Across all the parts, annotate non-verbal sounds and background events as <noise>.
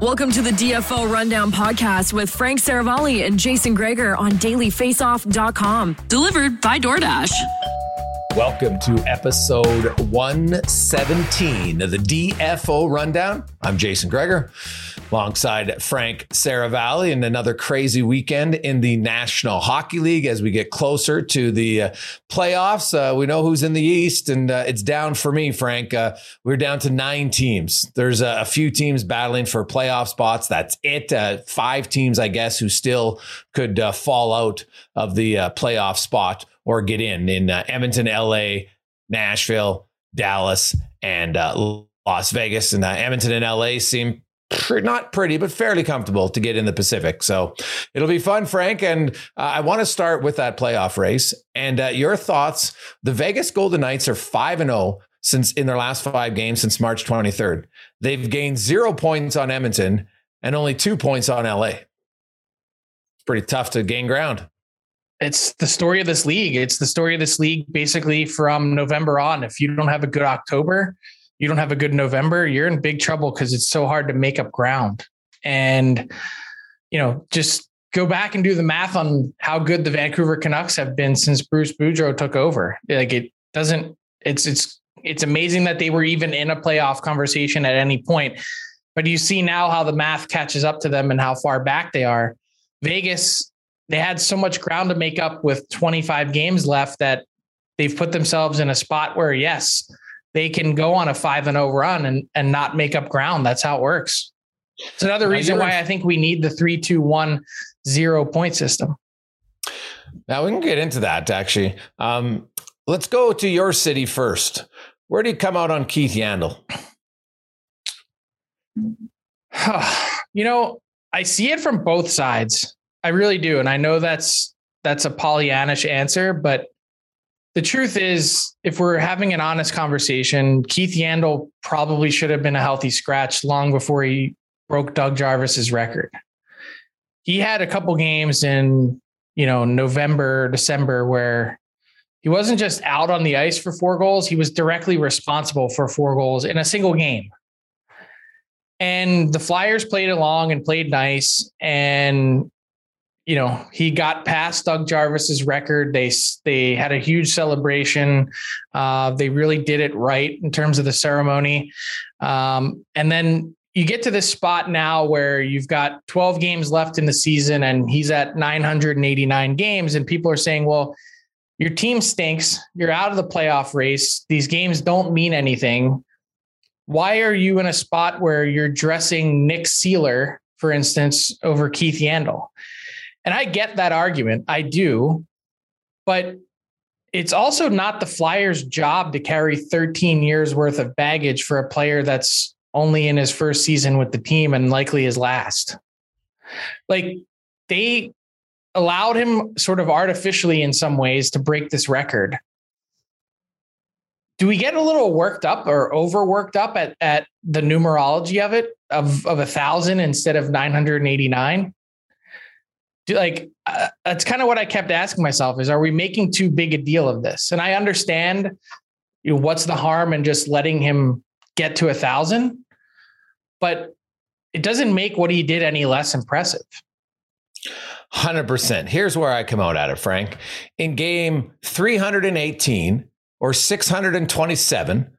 Welcome to the DFO Rundown podcast with Frank Seravalli and Jason Gregor on dailyfaceoff.com. Delivered by DoorDash. Welcome to episode 117 of the DFO Rundown. I'm Jason Gregor alongside Frank Seravalli and another crazy weekend in the National Hockey League as we get closer to the uh, playoffs. Uh, we know who's in the East, and uh, it's down for me, Frank. Uh, we're down to nine teams. There's a, few teams battling for playoff spots. That's it. Uh, five teams, I guess, who still could fall out of the playoff spot or get in in Edmonton, LA, Nashville, Dallas, and Las Vegas. And Edmonton and LA seem not pretty, but fairly comfortable to get in the Pacific. So it'll be fun, Frank. And uh, I want to start with that playoff race and uh, your thoughts. The Vegas Golden Knights are 5 and 0 since in their last five games since March 23rd. They've gained zero points on Edmonton and only two points on LA. It's pretty tough to gain ground. It's the story of this league. It's the story of this league basically from November on. If you don't have a good October, you don't have a good November, you're in big trouble because it's so hard to make up ground. And, you know, just go back and do the math on how good the Vancouver Canucks have been since Bruce Boudreau took over. Like it doesn't, it's, it's, it's amazing that they were even in a playoff conversation at any point. But you see now how the math catches up to them and how far back they are. Vegas, they had so much ground to make up with 25 games left that they've put themselves in a spot where, yes, they can go on a five and zero run and and not make up ground. That's how it works. It's another reason why I think we need the three two one zero point system. Now we can get into that actually. Um, let's go to your city first. Where do you come out on Keith Yandle? <sighs> you know, I see it from both sides. I really do, and I know that's that's a Pollyannish answer, but the truth is, if we're having an honest conversation, Keith Yandle probably should have been a healthy scratch long before he broke Doug Jarvis's record. He had a couple games in, you know, November, December where he wasn't just out on the ice for four goals, he was directly responsible for four goals in a single game. And the Flyers played along and played nice. And you know he got past Doug Jarvis's record. They they had a huge celebration. Uh, they really did it right in terms of the ceremony. Um, and then you get to this spot now where you've got 12 games left in the season and he's at 989 games and people are saying, well, your team stinks. You're out of the playoff race. These games don't mean anything. Why are you in a spot where you're dressing Nick Seeler, for instance, over Keith Yandle? And I get that argument. I do. But it's also not the Flyers' job to carry 13 years worth of baggage for a player that's only in his first season with the team and likely his last. Like they allowed him sort of artificially in some ways to break this record. Do we get a little worked up or overworked up at, at the numerology of it of, of a thousand instead of 989? Do, like uh, that's kind of what I kept asking myself is are we making too big a deal of this? And I understand you know, what's the harm in just letting him get to a thousand, but it doesn't make what he did any less impressive. 100%. Here's where I come out at it, Frank. In game 318 or 627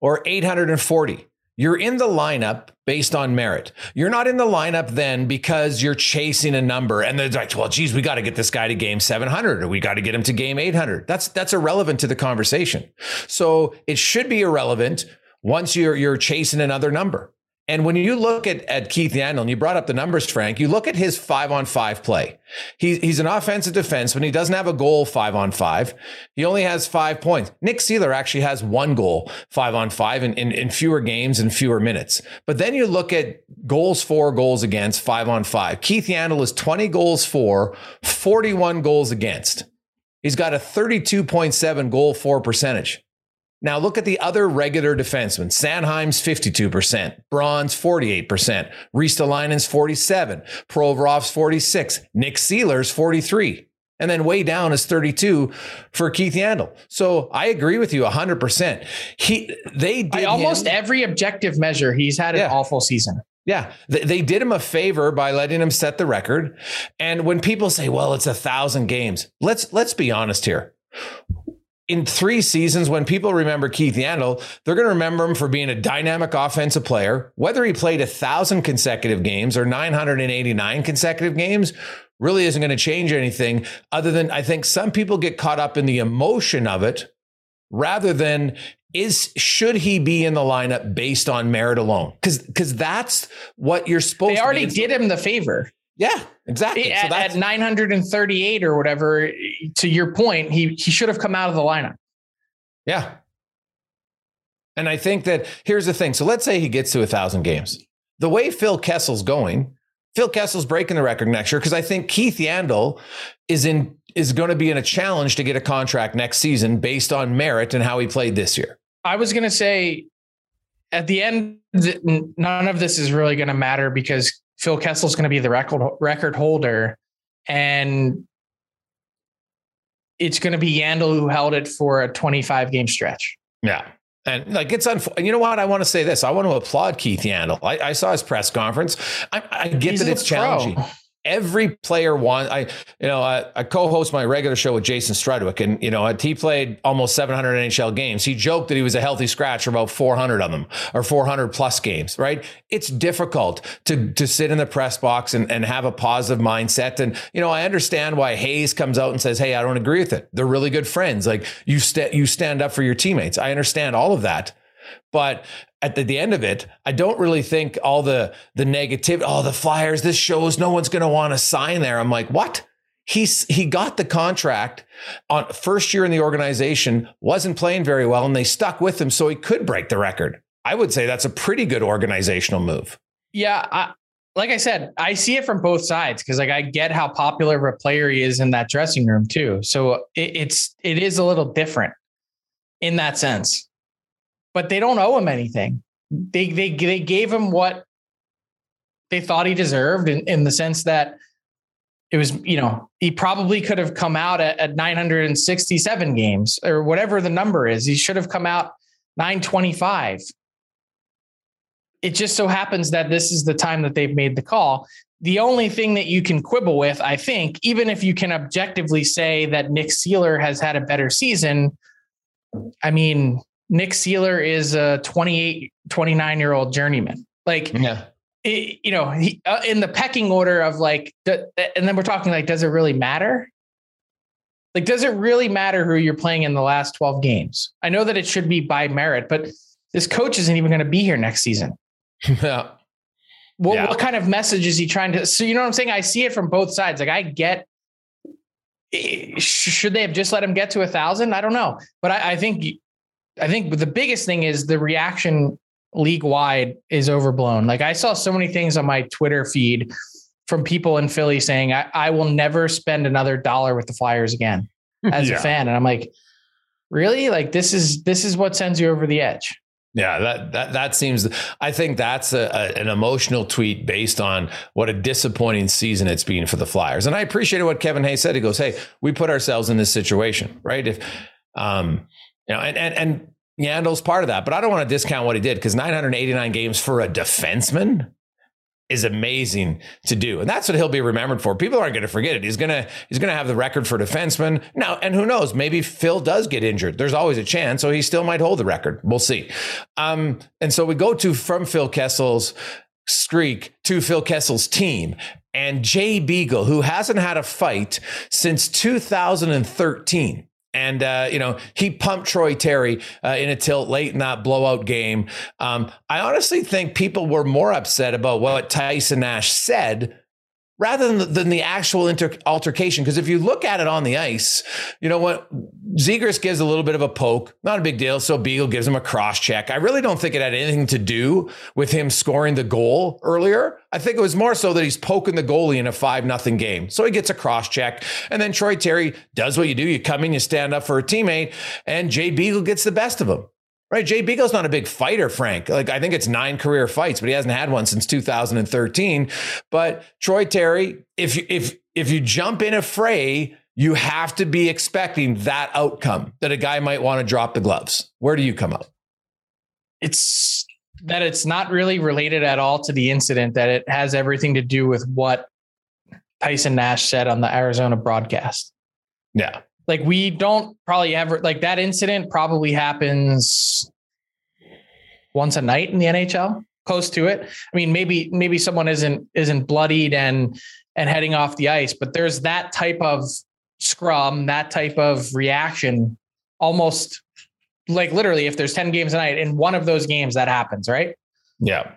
or 840, you're in the lineup based on merit. You're not in the lineup then because you're chasing a number and they're like, well, geez, we got to get this guy to game 700 or we got to get him to game 800. That's, that's irrelevant to the conversation. So it should be irrelevant once you're, you're chasing another number. And when you look at, at Keith Yandle, and you brought up the numbers, Frank, you look at his five on five play. He, he's an offensive defenseman. When he doesn't have a goal five on five. He only has five points. Nick Seeler actually has one goal five on five in, in, in fewer games and fewer minutes. But then you look at goals for, goals against, five on five. Keith Yandle is 20 goals for, 41 goals against. He's got a 32.7 goal for percentage. Now look at the other regular defensemen. Sanheim's 52%, Braun's 48%, Ristolainen's 47, Provorov's 46, Nick Seeler's 43. And then way down is 32 for Keith Yandle. So I agree with you 100%. He they did By almost him, every objective measure, he's had an yeah. awful season. Yeah, they did him a favor by letting him set the record. And when people say, "Well, it's a thousand games," let's let's be honest here in three seasons, when people remember Keith Yandle, they're going to remember him for being a dynamic offensive player. Whether he played a thousand consecutive games or 989 consecutive games really isn't going to change anything other than I think some people get caught up in the emotion of it rather than is should he be in the lineup based on merit alone? Because because that's what you're supposed. To do. They already did him the favor. Yeah, exactly. At, so at 938 or whatever, to your point, he he should have come out of the lineup. Yeah. And I think that here's the thing. So let's say he gets to a thousand games. The way Phil Kessel's going, Phil Kessel's breaking the record next year because I think Keith Yandle is in is going to be in a challenge to get a contract next season based on merit and how he played this year. I was going to say at the end, none of this is really going to matter because Phil Kessel's going to be the record record holder, and it's going to be Yandle who held it for a 25 game stretch. Yeah. And like it's unf- you know what I want to say this I want to applaud Keith Yandle. I, I saw his press conference. I, I get He's that it's challenging. Every player wants. I, you know, I, I, co-host my regular show with Jason Strudwick, and you know, he played almost 700 NHL games. He joked that he was a healthy scratch for about 400 of them, or 400 plus games. Right? It's difficult to to sit in the press box and, and have a positive mindset. And you know, I understand why Hayes comes out and says, "Hey, I don't agree with it." They're really good friends. Like you, st- you stand up for your teammates. I understand all of that. But at the, the, end of it, I don't really think all the the negative, oh, the Flyers, this shows no one's going to want to sign there. I'm like, what? He's he got the contract on first year in the organization, wasn't playing very well, and they stuck with him so he could break the record. I would say that's a pretty good organizational move. Yeah, I, like I said, I see it from both sides because like I get how popular of a player he is in that dressing room too. So it, it's it is a little different in that sense but they don't owe him anything. They they they gave him what they thought he deserved in, in the sense that it was, you know, he probably could have come out at, at 967 games or whatever the number is. He should have come out 925. It just so happens that this is the time that they've made the call. The only thing that you can quibble with, I think, even if you can objectively say that Nick Seeler has had a better season, I mean, Nick Seeler is a 28, 29 year old journeyman. Like, yeah. it, you know, he, uh, in the pecking order of like, and then we're talking like, does it really matter? Like, does it really matter who you're playing in the last 12 games? I know that it should be by merit, but this coach isn't even going to be here next season. <laughs> yeah. What, yeah. what kind of message is he trying to? So, you know what I'm saying? I see it from both sides. Like, I get, eh, should they have just let him get to a thousand? I don't know. But I, I think, I think the biggest thing is the reaction league wide is overblown. Like, I saw so many things on my Twitter feed from people in Philly saying, I, I will never spend another dollar with the Flyers again <laughs> as yeah. a fan. And I'm like, really? Like this is this is what sends you over the edge. Yeah, that that that seems. I think that's a, a, an emotional tweet based on what a disappointing season it's been for the Flyers. And I appreciated what Kevin Hayes said. He goes, "Hey, we put ourselves in this situation, right? If, um, you know, and and and Yandle's part of that, but I don't want to discount what he did because 989 games for a defenseman is amazing to do. And that's what he'll be remembered for. People aren't going to forget it. He's going to he's going to have the record for defensemen. Now, and who knows, maybe Phil does get injured. There's always a chance, so he still might hold the record. We'll see. Um, and so we go to from Phil Kessel's streak to Phil Kessel's team. And Jay Beagle, who hasn't had a fight since 2013. And, uh, you know, he pumped Troy Terry uh, in a tilt late in that blowout game. Um, I honestly think people were more upset about what Tyson Nash said rather than the, than the actual inter- altercation. Because if you look at it on the ice, you know what? Zegras gives a little bit of a poke, not a big deal. So Beagle gives him a cross check. I really don't think it had anything to do with him scoring the goal earlier. I think it was more so that he's poking the goalie in a five nothing game. So he gets a cross check. And then Troy Terry does what you do. You come in, you stand up for a teammate, and Jay Beagle gets the best of him. Right. Jay Beagle's not a big fighter, Frank. Like, I think it's nine career fights, but he hasn't had one since 2013. But Troy Terry, if you, if, if you jump in a fray, you have to be expecting that outcome that a guy might want to drop the gloves. Where do you come up? It's that it's not really related at all to the incident, that it has everything to do with what Tyson Nash said on the Arizona broadcast. Yeah. Like we don't probably ever like that incident probably happens once a night in the NHL, close to it. I mean, maybe maybe someone isn't isn't bloodied and and heading off the ice, but there's that type of scrum, that type of reaction almost like literally if there's 10 games a night in one of those games that happens, right? Yeah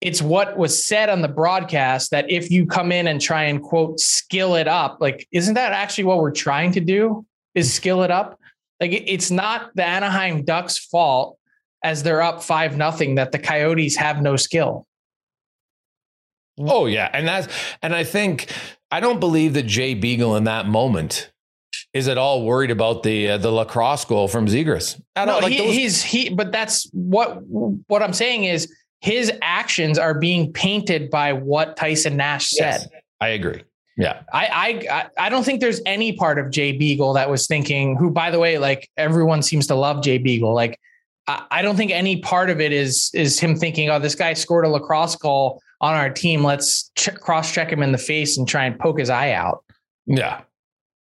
it's what was said on the broadcast that if you come in and try and quote skill it up like isn't that actually what we're trying to do is skill it up like it's not the anaheim ducks fault as they're up five nothing that the coyotes have no skill oh yeah and that's and i think i don't believe that jay beagle in that moment is at all worried about the uh, the lacrosse goal from Zegras. No, like he, those- he's he. But that's what what I'm saying is his actions are being painted by what Tyson Nash said. Yes, I agree. Yeah. I, I I don't think there's any part of Jay Beagle that was thinking, who by the way, like everyone seems to love Jay Beagle. Like I, I don't think any part of it is is him thinking, oh, this guy scored a lacrosse goal on our team. Let's ch- cross check him in the face and try and poke his eye out. Yeah.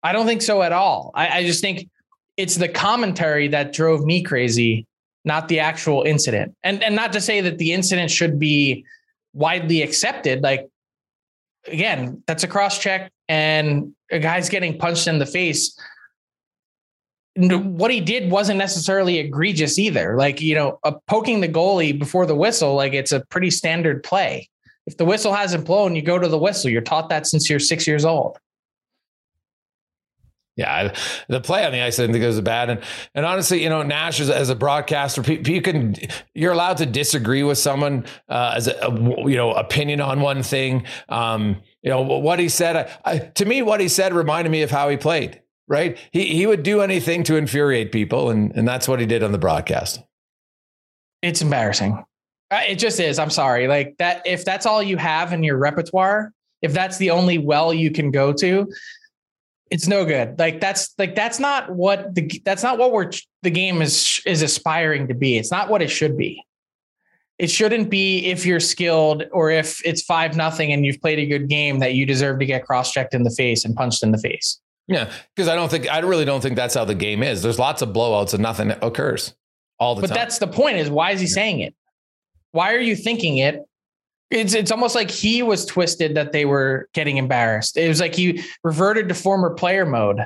I don't think so at all. I, I just think it's the commentary that drove me crazy not the actual incident. And and not to say that the incident should be widely accepted. Like again, that's a cross check, and a guy's getting punched in the face. What he did wasn't necessarily egregious either. Like you know, poking the goalie before the whistle, like it's a pretty standard play. If the whistle hasn't blown, you go to the whistle. You're taught that since you're six years old. Yeah, the play on the ice I think was bad, and and honestly, you know, Nash as, as a broadcaster, you can you're allowed to disagree with someone uh, as a, a, you know opinion on one thing. Um, you know what he said. I, I, to me, what he said reminded me of how he played. Right, he he would do anything to infuriate people, and and that's what he did on the broadcast. It's embarrassing. It just is. I'm sorry. Like that. If that's all you have in your repertoire, if that's the only well you can go to, it's no good. Like that's like that's not what the that's not what we're the game is is aspiring to be. It's not what it should be. It shouldn't be if you're skilled or if it's five nothing and you've played a good game that you deserve to get cross checked in the face and punched in the face. Yeah, because I don't think I really don't think that's how the game is. There's lots of blowouts and nothing occurs all the but time. But that's the point. Is why is he saying it? Why are you thinking it It's it's almost like he was twisted that they were getting embarrassed. It was like he reverted to former player mode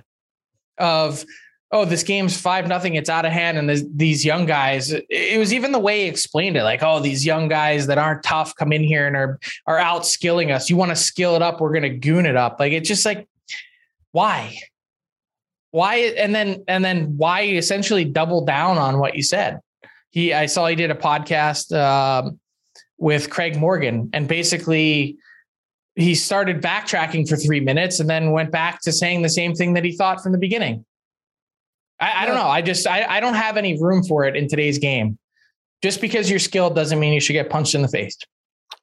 of oh this game's five nothing it's out of hand and this, these young guys it was even the way he explained it like oh these young guys that aren't tough come in here and are are out skilling us. You want to skill it up we're going to goon it up. Like it's just like why? Why and then and then why essentially double down on what you said? He i saw he did a podcast um, with craig morgan and basically he started backtracking for three minutes and then went back to saying the same thing that he thought from the beginning. I, I don't know. I just I, I don't have any room for it in today's game. Just because you're skilled doesn't mean you should get punched in the face.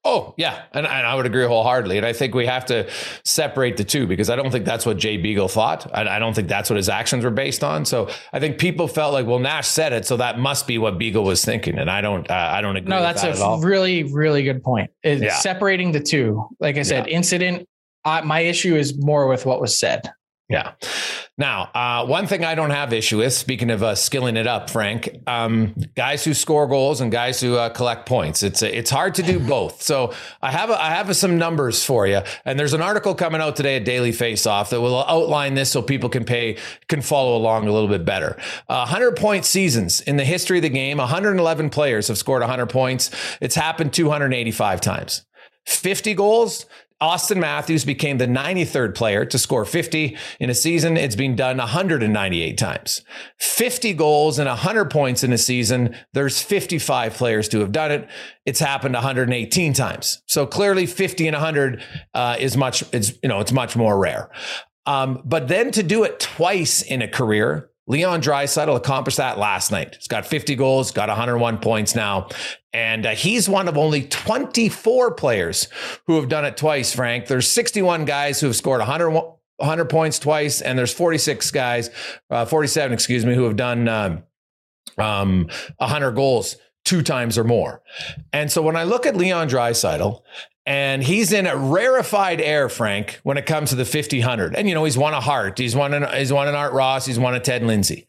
Oh, yeah. And, and, I would agree wholeheartedly. And I think we have to separate the two because I don't think that's what Jay Beagle thought. I, I, don't think that's what his actions were based on. So I think people felt like, well, Nash said it. So that must be what Beagle was thinking. And I don't, uh, I don't agree. No, that's that a really, really good point. Yeah. Separating the two. Like I said, Yeah. incident, uh, my issue is more with what was said. Yeah. Now, uh, one thing I don't have issue with, speaking of uh, skilling it up, Frank, um, guys who score goals and guys who uh, collect points. It's it's hard to do both. So I have a, I have some numbers for you, and there's an article coming out today at Daily Face Off that will outline this so people can pay can follow along a little bit better. Uh, 100 point seasons in the history of the game. 111 players have scored 100 points. It's happened 285 times. 50 goals. Auston Matthews became the 93rd player to score 50 in a season. It's been done 198 times. 50 goals and 100 points in a season. There's 55 players to have done it. It's happened 118 times. So clearly 50 and 100 uh, is much, it's, you know, it's much more rare. Um, but then to do it twice in a career, Leon Draisaitl accomplished that last night. He's got 50 goals, got 101 points now. And uh, he's one of only 24 players who have done it twice, Frank. There's 61 guys who have scored 100, 100 points twice, and there's 46 guys, uh, 47, excuse me, who have done um, um, 100 goals two times or more. And so when I look at Leon Draisaitl, and he's in a rarefied air, Frank, when it comes to the 50-100. And, you know, he's won a Hart. He's won an, he's won an Art Ross. He's won a Ted Lindsay.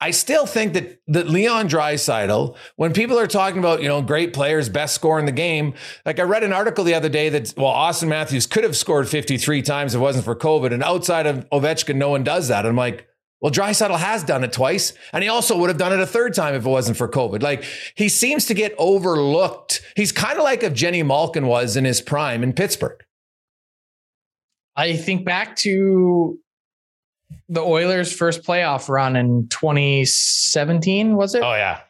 I still think that, that Leon Draisaitl, when people are talking about, you know, great players, best score in the game, like I read an article the other day that, well, Auston Matthews could have scored 53 times if it wasn't for COVID. And outside of Ovechkin, no one does that. I'm like, well, Draisaitl has done it twice, and he also would have done it a third time if it wasn't for COVID. Like he seems to get overlooked. He's kind of like if Geno Malkin was in his prime in Pittsburgh. I think back to the Oilers' first playoff run in 2017, was it? Oh yeah.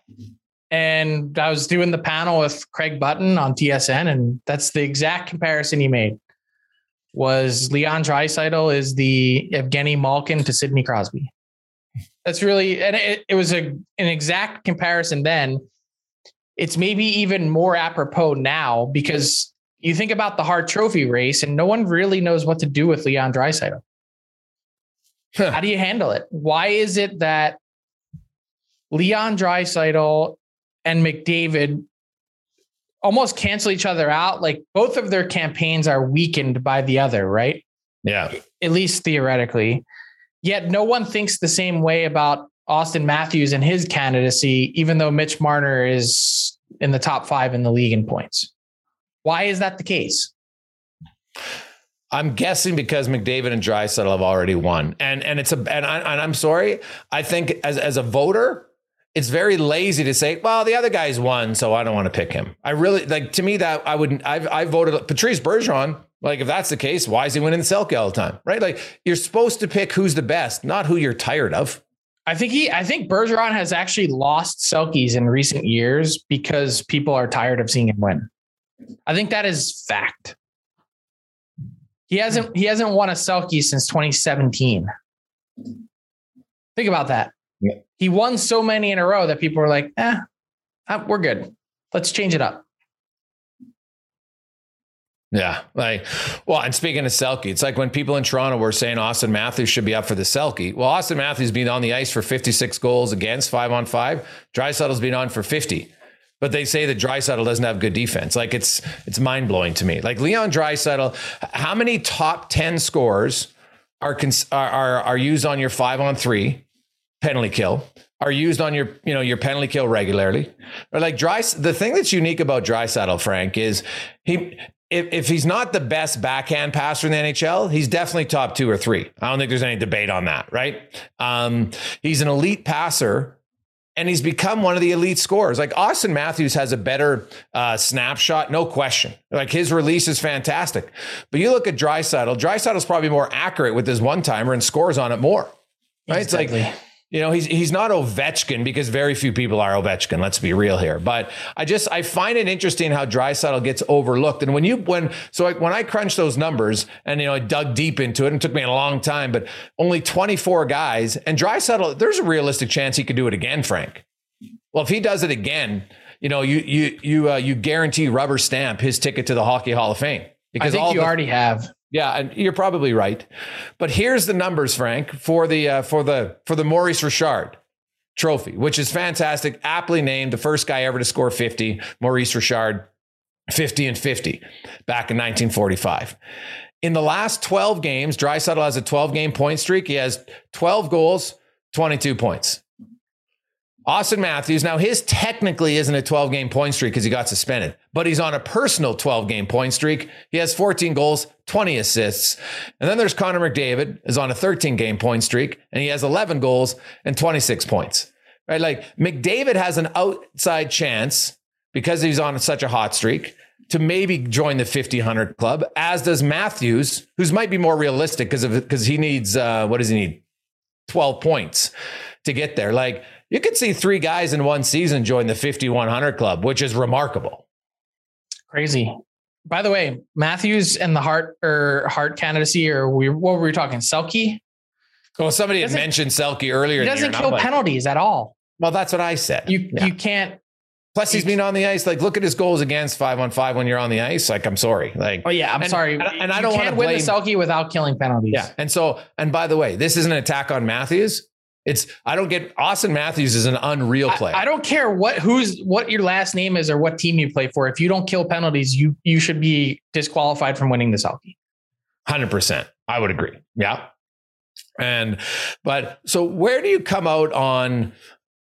And I was doing the panel with Craig Button on TSN, and that's the exact comparison he made. Was Leon Draisaitl is the Evgeny Malkin to Sidney Crosby? That's really, and it, it was a an exact comparison then. It's maybe even more apropos now because you think about the Hart Trophy race, and no one really knows what to do with Leon Draisaitl. How do you handle it? Why is it that Leon Draisaitl and McDavid almost cancel each other out? Like both of their campaigns are weakened by the other, right? Yeah. At least theoretically. Yet no one thinks the same way about Auston Matthews and his candidacy, even though Mitch Marner is in the top five in the league in points. Why is that the case? I'm guessing because McDavid and Draisaitl have already won, and and it's a and, I, and I'm sorry. I think as as a voter, it's very lazy to say, well, the other guy's won, so I don't want to pick him. I really like to me that I wouldn't. I've I voted Patrice Bergeron. Like if that's the case, why is he winning the Selke all the time? Right? Like you're supposed to pick who's the best, not who you're tired of. I think he I think Bergeron has actually lost Selkes in recent years because people are tired of seeing him win. I think that is fact. He hasn't he hasn't won a Selke since 2017. Think about that. He won so many in a row that people were like, "Eh, we're good. Let's change it up." Yeah. Like, well, and speaking of Selke, it's like when people in Toronto were saying Auston Matthews should be up for the Selke. Well, Auston Matthews been on the ice for 56 goals against five on five. Draisaitl's been on for 50. But they say that Draisaitl doesn't have good defense. Like it's it's mind blowing to me. Like Leon Draisaitl, how many top 10 scores are, cons- are, are, are used on your five on three penalty kill? are used on your, you know, your penalty kill regularly. Or like dry, the thing that's unique about Draisaitl, Frank, is he if, if he's not the best backhand passer in the NHL, he's definitely top two or three. I don't think there's any debate on that, right? Um, he's an elite passer and he's become one of the elite scorers. Like Austin Matthews has a better uh, snapshot, no question. Like his release is fantastic. But you look at Draisaitl, is probably more accurate with his one timer and scores on it more. Right? Exactly. It's like you know, he's he's not Ovechkin because very few people are Ovechkin. Let's be real here. But I just I find it interesting how Draisaitl gets overlooked. And when you when so like when I crunched those numbers and you know I dug deep into it and it took me a long time, but only 24 guys and Draisaitl, there's a realistic chance he could do it again, Frank. Well, if he does it again, you know, you you you uh, you guarantee rubber stamp his ticket to the Hockey Hall of Fame because I think you the, already have. Yeah, and you're probably right. But here's the numbers, Frank, for the uh, for the for the Maurice Richard trophy, which is fantastic, aptly named the first guy ever to score 50, Maurice Richard, 50 and 50 back in 1945. In the last 12 games, Draisaitl has a 12 game point streak. He has 12 goals, 22 points. Auston Matthews, now his technically isn't a 12 game point streak because he got suspended, but he's on a personal 12 game point streak. He has 14 goals, 20 assists. And then there's Connor McDavid is on a 13 game point streak and he has 11 goals and 26 points. Right? Like McDavid has an outside chance because he's on such a hot streak to maybe join the 50 100 club, as does Matthews, who's might be more realistic because of because he needs uh, what does he need? 12 points to get there. Like you could see three guys in one season join the 5100 club, which is remarkable. Crazy. By the way, Matthews and the Hart or Hart candidacy, or we what were we talking? Selke? Well, somebody had mentioned Selke earlier. He doesn't kill like, penalties at all. Well, that's what I said. You yeah. you can't. Plus, he's been on the ice. Like, look at his goals against five on five when you're on the ice. Like, I'm sorry. Like, oh yeah, I'm and, sorry. And, and I don't want to win the Selke without killing penalties. Yeah, and so, and by the way, this isn't an attack on Matthews. It's I don't get Auston Matthews is an unreal player. I, I, don't care what who's what your last name is or what team you play for. If you don't kill penalties, you you should be disqualified from winning this hockey. Hundred percent, I would agree. Yeah, and but so where do you come out on?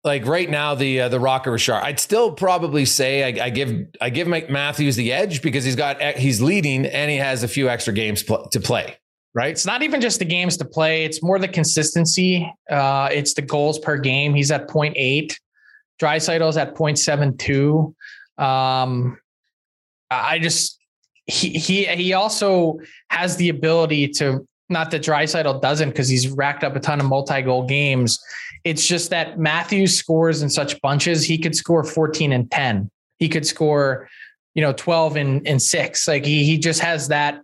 Like right now, the uh, the Rocket Richard, I'd still probably say I, I give I give Mike Matthews the edge because he's got he's leading and he has a few extra games pl- to play right? It's not even just the games to play, it's more the consistency. Uh, it's the goals per game. He's at 0.8. Draisaitl's at 0.72. Um, I just he he he also has the ability to not that Draisaitl doesn't because he's racked up a ton of multi-goal games. It's just that Matthews scores in such bunches. He could score 14 and 10. He could score, you know, 12 and, and six. Like he he just has that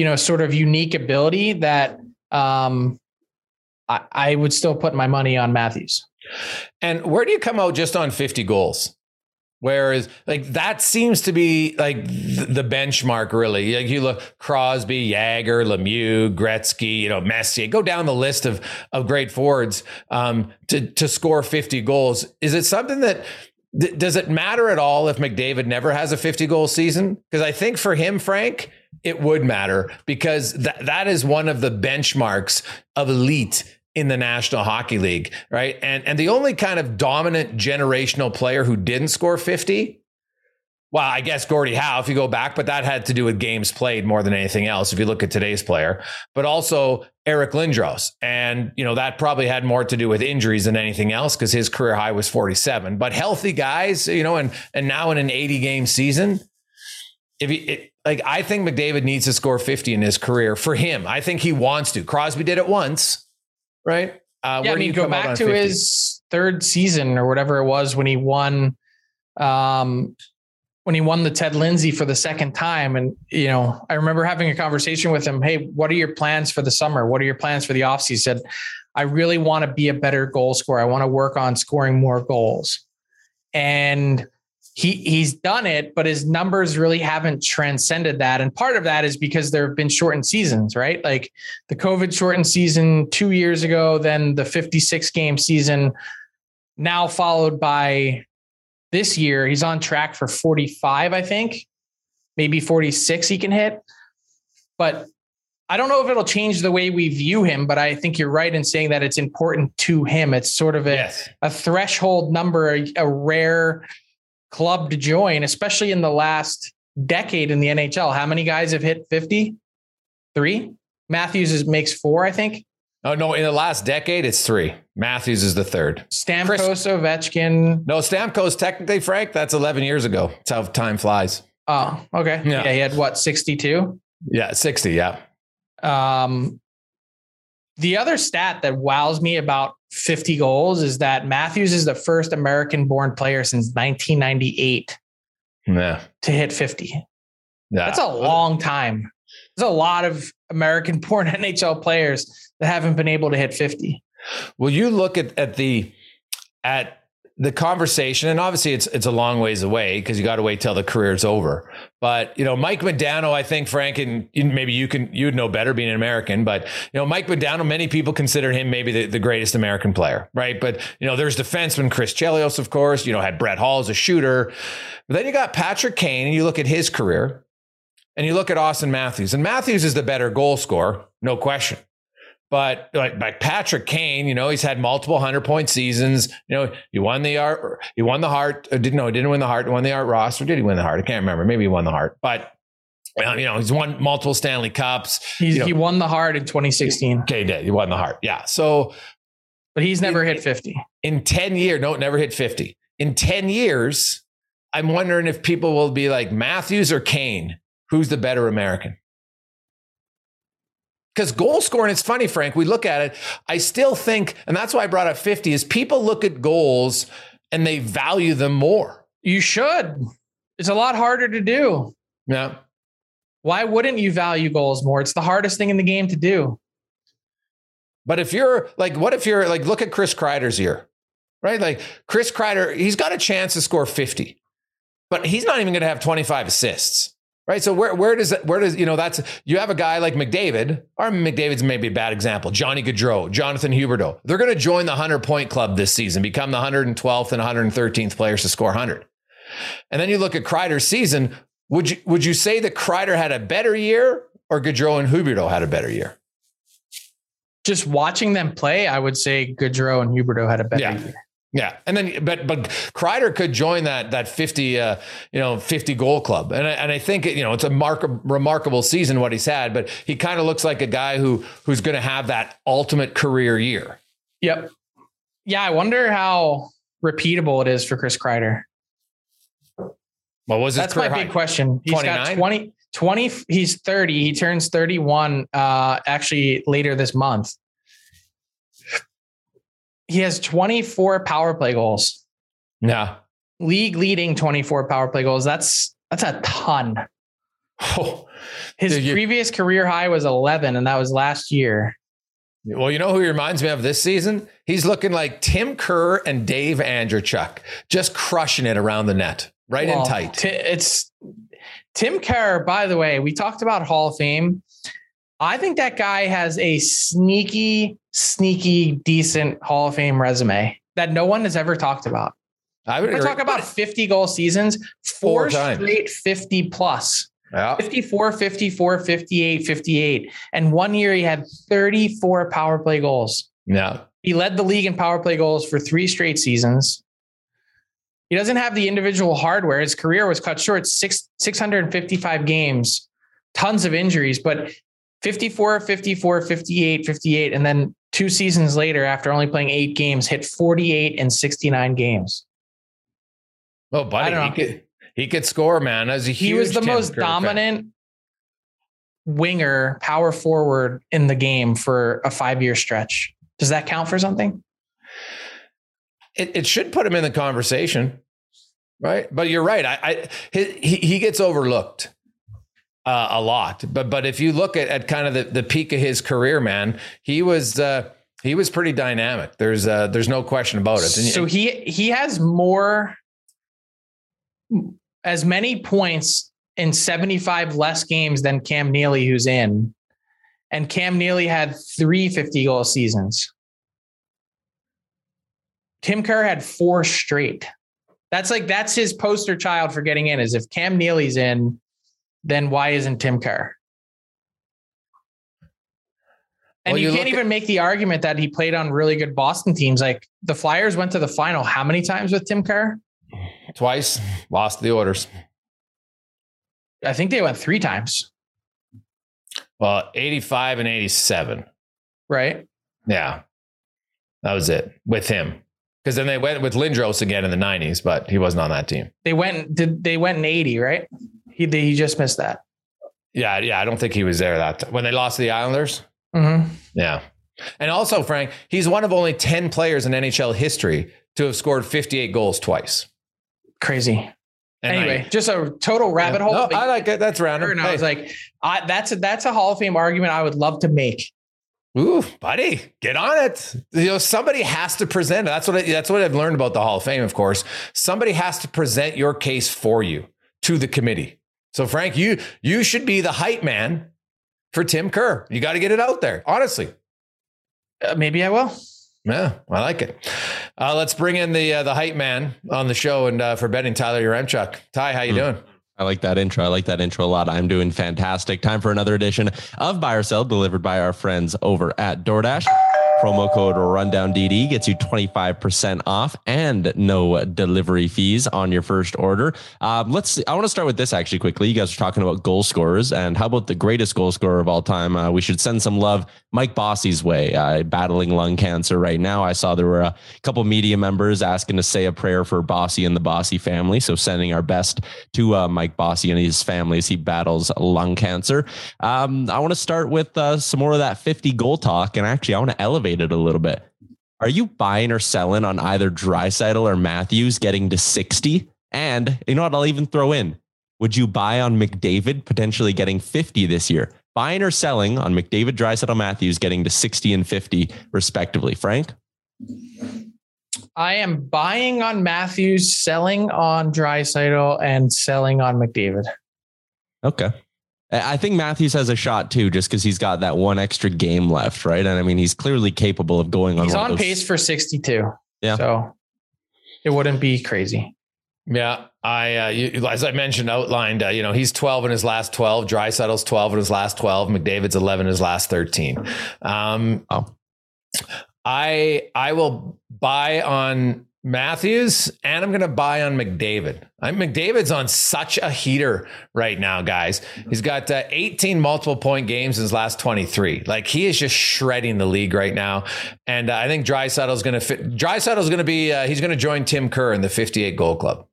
you know, sort of unique ability that um, I, I would still put my money on Matthews. And where do you come out just on 50 goals? Whereas, like that seems to be like the benchmark, really. Like you look Crosby, Jagr, Lemieux, Gretzky, you know, Messier. Go down the list of of great forwards um, to to score fifty goals. Is it something that does it matter at all if McDavid never has a fifty goal season? Because I think for him, Frank, it would matter because that that is one of the benchmarks of elite in the National Hockey League, right? And and the only kind of dominant generational player who didn't score 50 well, I guess Gordie Howe, if you go back, but that had to do with games played more than anything else. If you look at today's player, but also Eric Lindros, and you know that probably had more to do with injuries than anything else because his career high was 47. But healthy guys, you know, and and now in an 80 game season, if he, it, like I think McDavid needs to score 50 in his career for him. I think he wants to. Crosby did it once, right? Uh, yeah, I mean, go back to 50? his third season or whatever it was when he won, um, when he won the Ted Lindsay for the second time. And, you know, I remember having a conversation with him. Hey, what are your plans for the summer? What are your plans for the offseason? He said, I really want to be a better goal scorer. I want to work on scoring more goals. And he he's done it, but his numbers really haven't transcended that. And part of that is because there have been shortened seasons, right? Like the COVID shortened season two years ago, then the 56 game season, now followed by this year. He's on track for 45, I think, maybe 46 he can hit. But I don't know if it'll change the way we view him, but I think you're right in saying that it's important to him. It's sort of a, yes. a threshold number, a, a rare club to join, especially in the last decade in the NHL. How many guys have hit 50? Three? Matthews is, makes four, I think. Oh no! In the last decade, it's three. Matthews is the third. Stamkos, Chris, Ovechkin. No, Stamkos. Technically, Frank, that's eleven years ago. That's how time flies. Oh, okay. Yeah, yeah he had what sixty-two. Yeah, sixty. Yeah. Um, the other stat that wows me about 50 goals is that Matthews is the first American born player since 1998 yeah. to hit 50. Yeah. That's a long time. There's a lot of American born <laughs> NHL players that haven't been able to hit 50. Well, you look at, at the at the conversation, and obviously it's it's a long ways away because you got to wait till the career's over. But you know, Mike Modano, I think Frank, and maybe you can you'd know better being an American, but you know, Mike Modano, many people consider him maybe the, the greatest American player, right? But you know, there's defenseman Chris Chelios, of course. You know, had Brett Hull as a shooter, but then you got Patrick Kane, and you look at his career, and you look at Auston Matthews, and Matthews is the better goal scorer, no question. But like, like Patrick Kane, you know, he's had multiple hundred point seasons. You know, he won the art, he won the Hart. Uh, didn't know, he didn't win the Hart. Won the Art Ross, or did he win the Hart? I can't remember. Maybe he won the Hart, but you know, he's won multiple Stanley Cups. He's, you know, he won the Hart in 2016. Okay, he did. He won the Hart. Yeah. So, but he's never in, hit 50 in 10 years. No, never hit 50 in 10 years. I'm wondering if people will be like Matthews or Kane. Who's the better American? Because goal scoring, it's funny, Frank. We look at it. I still think, and that's why I brought up 50, is people look at goals and they value them more. You should. It's a lot harder to do. Yeah. Why wouldn't you value goals more? It's the hardest thing in the game to do. But if you're like, what if you're like, look at Chris Kreider's year, right? Like Chris Kreider, he's got a chance to score 50, but he's not even going to have 25 assists. Right. So where where does that where does you know that's you have a guy like McDavid, or McDavid's maybe a bad example, Johnny Gaudreau, Jonathan Huberdeau. They're going to join the 100 point club this season, become the 112th and 113th players to score 100. And then you look at Kreider's season. Would you would you say that Kreider had a better year or Gaudreau and Huberdeau had a better year? Just watching them play, I would say Gaudreau and Huberdeau had a better yeah. year. Yeah, and then but but Kreider could join that that fifty uh, you know fifty goal club, and I, and I think you know it's a mark, remarkable season what he's had, but he kind of looks like a guy who who's going to have that ultimate career year. Yep. Yeah, I wonder how repeatable it is for Chris Kreider. What was That's my high? big question. He's 29? got 20, 20, He's thirty. He turns thirty one. Uh, actually later this month he has 24 power play goals. Yeah. League leading 24 power play goals. That's that's a ton. Oh, His dude, previous career high was 11 and that was last year. Well, you know who he reminds me of this season? He's looking like Tim Kerr and Dave Andreychuk, just crushing it around the net, right well, in tight. T- it's Tim Kerr, by the way, we talked about Hall of Fame. I think that guy has a sneaky, sneaky, decent Hall of Fame resume that no one has ever talked about. I would talk about 50 goal seasons, four, four straight 50 plus. Yeah. 54, 54, 58, 58. And one year he had 34 power play goals. Yeah. He led the league in power play goals for three straight seasons. He doesn't have the individual hardware. His career was cut short, six, 655 games, tons of injuries, but 54, 54, 58, 58. And then two seasons later, after only playing eight games, hit 48 and 69 games. Oh, buddy, he could, he could score, man. As a he was the most dominant fan. winger, power forward in the game for a five year stretch. Does that count for something? It, it should put him in the conversation, right? But you're right. I, I he, he gets overlooked uh, a lot. But but if you look at, at kind of the, the peak of his career, man, he was uh, he was pretty dynamic. There's uh, there's no question about it. So he he has more as many points in 75 less games than Cam Neely, who's in. And Cam Neely had three 50 goal seasons. Tim Kerr had four straight. That's like that's his poster child for getting in. Is if Cam Neely's in, then why isn't Tim Kerr? And Well, you, you can't even make the argument that he played on really good Boston teams. Like the Flyers went to the final how many times with Tim Kerr? Twice lost the Oilers. I think they went three times, Well, 85 and 87. right? Yeah. That was it with him. Because then they went with Lindros again in the 90s, but he wasn't on that team. They went did they went in 80, right? He he just missed that. Yeah, yeah. I don't think he was there that time. when they lost to the Islanders. Mm-hmm. Yeah. And also, Frank, he's one of only 10 players in NHL history to have scored 58 goals twice. Crazy. And anyway, I- just a total rabbit hole. No, I like it. That's random. and I was like, I, that's a that's a Hall of Fame argument I would love to make. Ooh, buddy, get on it. You know, somebody has to present. it. That's what I, that's what I've learned about the Hall of Fame. Of course, somebody has to present your case for you to the committee. So, Frank, you you should be the hype man for Tim Kerr. You got to get it out there. Honestly, Uh, maybe I will. yeah, I like it. Uh, let's bring in the uh, the hype man on the show and uh, for betting Tyler Yaremchuk. Ty, how you doing? I like that intro. I like that intro a lot. I'm doing fantastic. Time for another edition of Buy or Sell delivered by our friends over at DoorDash. Promo code RundownDD gets you 25% off and no delivery fees on your first order. Um, let's see. I want to start with this actually quickly. You guys are talking about goal scorers and how about the greatest goal scorer of all time? Uh, we should send some love Mike Bossy's way, uh, battling lung cancer right now. I saw there were a couple media members asking to say a prayer for Bossy and the Bossy family. So sending our best to uh, Mike Bossy and his family as he battles lung cancer. Um, I want to start with uh, some more of that 50 goal talk. And actually, I want to elevate it a little bit. Are you buying or selling on either Draisaitl or Matthews getting to 60? And you know what? I'll even throw in would you buy on McDavid potentially getting 50 this year? Buying or selling on McDavid, Draisaitl, Matthews getting to 60 and 50 respectively. Frank? I am buying on Matthews, selling on Draisaitl, and selling on McDavid. Okay. I I think Matthews has a shot too, just because he's got that one extra game left, right? And I mean, he's clearly capable of going on. He's one on those- pace for 62. Yeah. So it wouldn't be crazy. Yeah, I uh, you, as I mentioned, outlined. Uh, you know, he's twelve in his last twelve. Draisaitl's twelve in his last twelve. McDavid's eleven in his last thirteen. Um, Oh. I I will buy on Matthews, and I'm going to buy on McDavid. I, McDavid's on such a heater right now, guys. He's got uh, 18 multiple point games in his last 23. Like he is just shredding the league right now. And uh, I think Draisaitl's going to fit. Draisaitl's going to be. Uh, he's going to join Tim Kerr in the 58 goal club.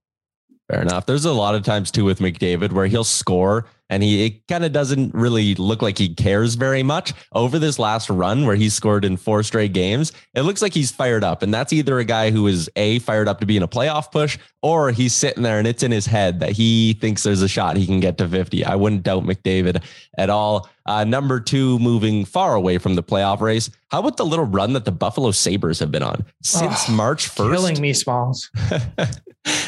Fair enough. There's a lot of times too with McDavid where he'll score and he it kind of doesn't really look like he cares very much. Over this last run where he scored in four straight games, it looks like he's fired up. And that's either a guy who is A, fired up to be in a playoff push, or he's sitting there and it's in his head that he thinks there's a shot he can get to 50. I wouldn't doubt McDavid at all. Uh, number two, moving far away from the playoff race. How about the little run that the Buffalo Sabres have been on since Oh, March 1st? Killing me, Smalls. <laughs>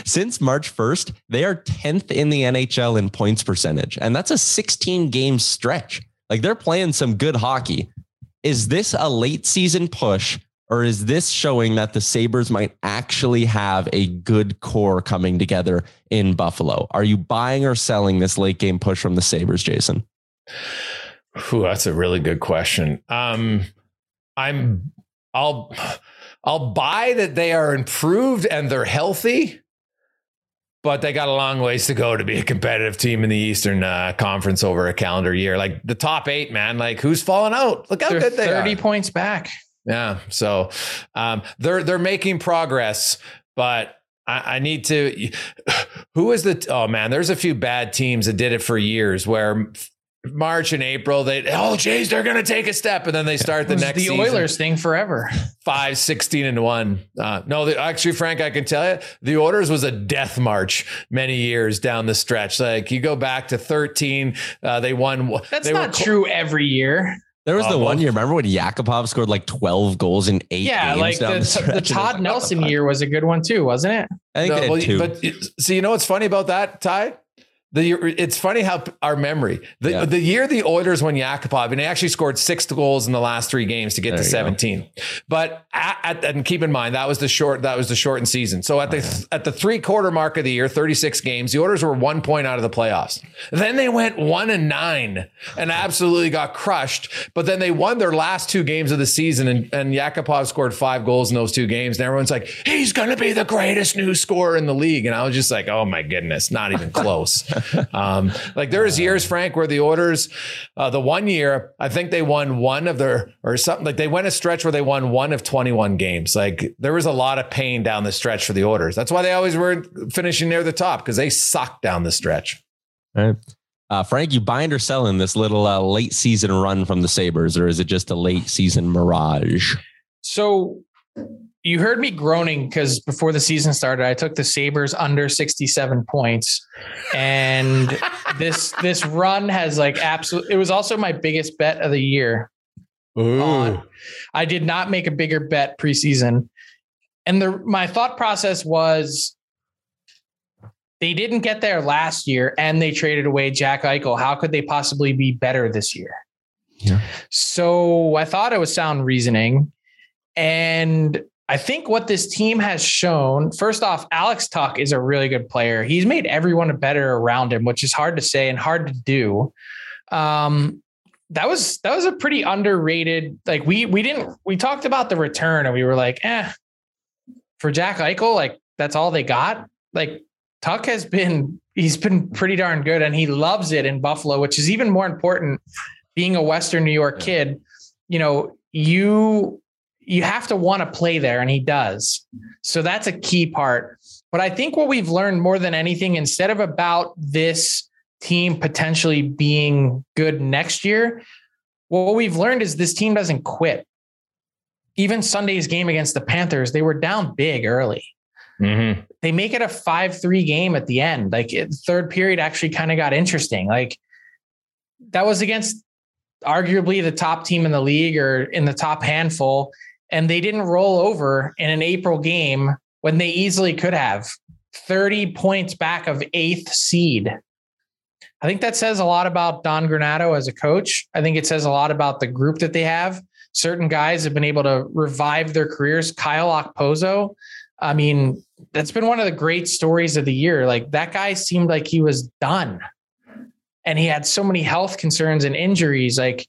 Since March 1st, they are 10th in the NHL in points percentage. And that's a 16 game stretch. Like they're playing some good hockey. Is this a late season push or is this showing that the Sabres might actually have a good core coming together in Buffalo? Are you buying or selling this late game push from the Sabres, Jason? Ooh, that's a really good question. Um, I'm I'll I'll buy that they are improved and they're healthy, but they got a long ways to go to be a competitive team in the Eastern uh, Conference over a calendar year. Like the top eight, man. Like who's falling out? Look how good They're good they 30 are. points back. Yeah. So um, they're they're making progress, but I need to. <sighs> Who is the? Oh man, there's a few bad teams that did it for years. Where March and April, they oh geez, they're gonna take a step, and then they start the next the season, Oilers thing forever. five, 16 and one. Uh, no, the, actually, Frank, I can tell you, the Oilers was a death march many years down the stretch. Like you go back to 13, uh, they won. That's they were not cl- true every year. There was Uh, the one well- year, remember when Yakupov scored like 12 goals in eight Yeah, games like down the, the, the, stretch? And it was Todd Nelson what the fuck? year was a good one too, wasn't it? I think No, they had well, two. But so you know what's funny about that, Ty? The, it's funny how our memory the, Yeah. the year the Oilers won Yakupov and he actually scored six goals in the last three games to get There to you go. 17 but at, at- and keep in mind that was the short that was the shortened season. So at the at the three quarter mark of the year 36 games the Oilers were one point out of the playoffs. Then they went one and nine and absolutely got crushed but then they won their last two games of the season and, and Yakupov scored five goals in those two games and everyone's like he's gonna be the greatest new scorer in the league. And I was just like oh my goodness not even close <laughs> um, like there was years, Frank, where the Oilers, uh, the one year, I think they won one of their or something like they went a stretch where they won one of 21 games. Like there was a lot of pain down the stretch for the Oilers. That's why they always were finishing near the top because they sucked down the stretch. Right. Uh, Frank, you buying or selling this little uh, late season run from the Sabres, or is it just a late season mirage? So you heard me groaning because before the season started, I took the Sabres under 67 points. And <laughs> this this run has like absolute it was also my biggest bet of the year. on- I did not make a bigger bet preseason. And the my thought process was they didn't get there last year and they traded away Jack Eichel. How could they possibly be better this year? Yeah. So I thought it was sound reasoning. And I think what this team has shown, first off, Alex Tuch is a really good player. He's made everyone better around him, which is hard to say and hard to do. Um, that was that was a pretty underrated. Like we we didn't we talked about the return and we were like, eh, for Jack Eichel, like that's all they got. Like Tuch has been he's been pretty darn good and he loves it in Buffalo, which is even more important. Being a Western New York kid, you know, you you have to want to play there, and he does. So that's a key part. But I think what we've learned more than anything, instead of about this team potentially being good next year, what we've learned is this team doesn't quit. Even Sunday's game against the Panthers, they were down big early. Mm-hmm. They make it a 5 3 game at the end. Like it, third period actually kind of got interesting. Like that was against arguably the top team in the league or in the top handful. And they didn't roll over in an April game when they easily could have 30 points back of eighth seed. I think that says a lot about Don Granato as a coach. I think it says a lot about the group that they have. Certain guys have been able to revive their careers. Kyle Okposo, I mean, that's been one of the great stories of the year. Like that guy seemed like he was done. And he had so many health concerns and injuries. Like